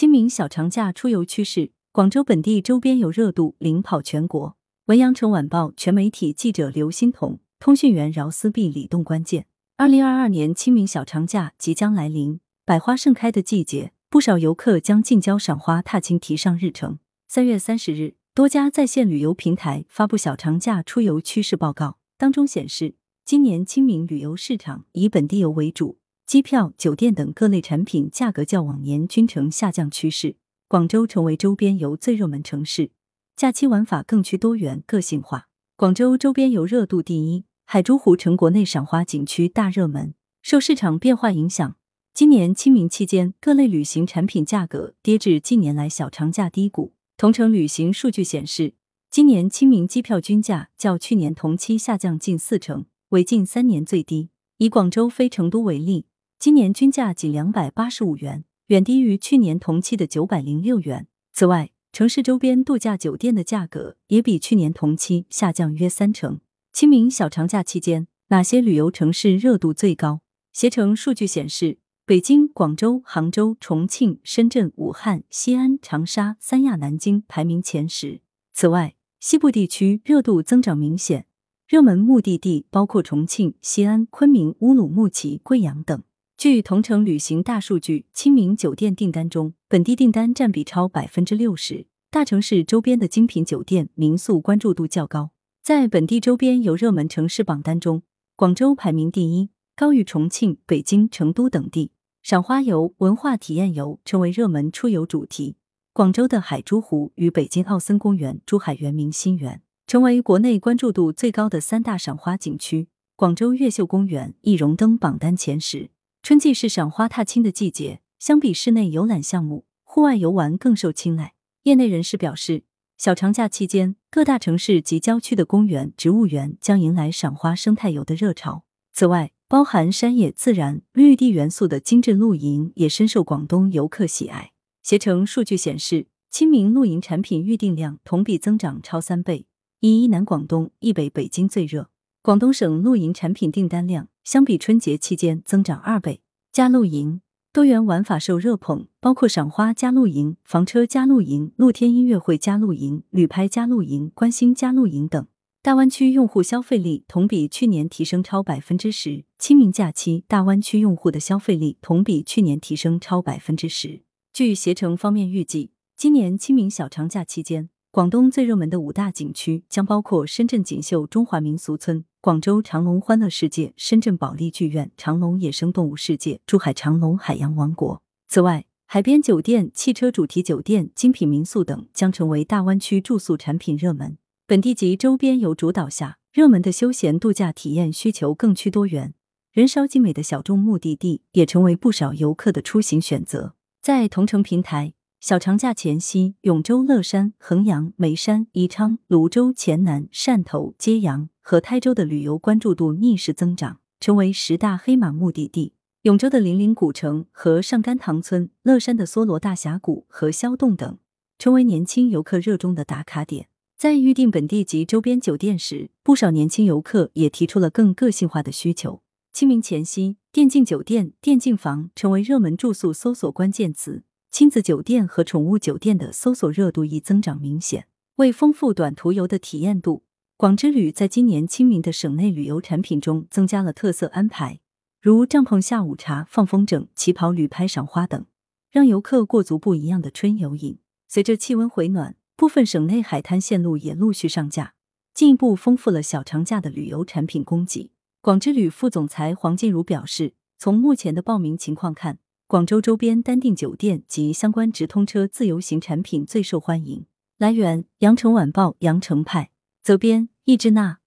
清明小长假出游趋势，广州本地周边游热度领跑全国。文阳城晚报全媒体记者刘欣彤，通讯员饶思碧、李栋。关键：二零二二年清明小长假即将来临，百花盛开的季节，不少游客将近郊赏花踏青提上日程。三月三十日，多家在线旅游平台发布小长假出游趋势报告，当中显示，今年清明旅游市场以本地游为主。机票、酒店等各类产品价格较往年均呈下降趋势。广州成为周边游最热门城市，假期玩法更趋多元个性化。广州周边游热度第一，海珠湖成国内赏花景区大热门。受市场变化影响，今年清明期间各类旅行产品价格跌至近年来小长假低谷。同程旅行数据显示，今年清明机票均价较去年同期下降近四成，为近三年最低。以广州飞成都为例。今年均价仅两百八十五元，远低于去年同期的九百零六元。此外，城市周边度假酒店的价格也比去年同期下降约三成。清明小长假期间，哪些旅游城市热度最高？携程数据显示，北京、广州、杭州、重庆、深圳、武汉、西安、长沙、三亚、南京排名前十。此外，西部地区热度增长明显，热门目的地包括重庆、西安、昆明、乌鲁木齐、贵阳等。据同程旅行大数据，清明酒店订单中，本地订单占比超百分之六十，大城市周边的精品酒店、民宿关注度较高。在本地周边游热门城市榜单中，广州排名第一，高于重庆、北京、成都等地。赏花游、文化体验游成为热门出游主题。广州的海珠湖与北京奥森公园、珠海圆明新园成为国内关注度最高的三大赏花景区。广州越秀公园亦荣登榜单前十。春季是赏花踏青的季节，相比室内游览项目，户外游玩更受青睐。业内人士表示，小长假期间，各大城市及郊区的公园、植物园将迎来赏花生态游的热潮。此外，包含山野自然、绿地元素的精致露营也深受广东游客喜爱。携程数据显示，清明露营产品预订量同比增长超三倍，以一南广东、一北北京最热。广东省露营产品订单量相比春节期间增长二倍。加露营多元玩法受热捧，包括赏花加露营、房车加露营、露天音乐会加露营、旅拍加露营、观星加露营等。大湾区用户消费力同比去年提升超百分之十。清明假期，大湾区用户的消费力同比去年提升超百分之十。据携程方面预计，今年清明小长假期间。广东最热门的五大景区将包括深圳锦绣中华民俗村、广州长隆欢乐世界、深圳保利剧院、长隆野生动物世界、珠海长隆海洋王国。此外，海边酒店、汽车主题酒店、精品民宿等将成为大湾区住宿产品热门。本地及周边游主导下，热门的休闲度假体验需求更趋多元，人少精美的小众目的地也成为不少游客的出行选择。在同城平台。小长假前夕，永州、乐山、衡阳、眉山、宜昌、泸州、黔南、汕头、揭阳和台州的旅游关注度逆势增长，成为十大黑马目的地。永州的零陵古城和上甘塘村，乐山的梭罗大峡谷和霄洞等，成为年轻游客热衷的打卡点。在预订本地及周边酒店时，不少年轻游客也提出了更个性化的需求。清明前夕，电竞酒店、电竞房成为热门住宿搜索关键词。亲子酒店和宠物酒店的搜索热度亦增长明显。为丰富短途游的体验度，广之旅在今年清明的省内旅游产品中增加了特色安排，如帐篷下午茶、放风筝、旗袍旅拍赏花等，让游客过足不一样的春游瘾。随着气温回暖，部分省内海滩线路也陆续上架，进一步丰富了小长假的旅游产品供给。广之旅副总裁黄静茹表示，从目前的报名情况看。广州周边单定酒店及相关直通车自由行产品最受欢迎。来源：羊城晚报羊城派，责编：易之娜。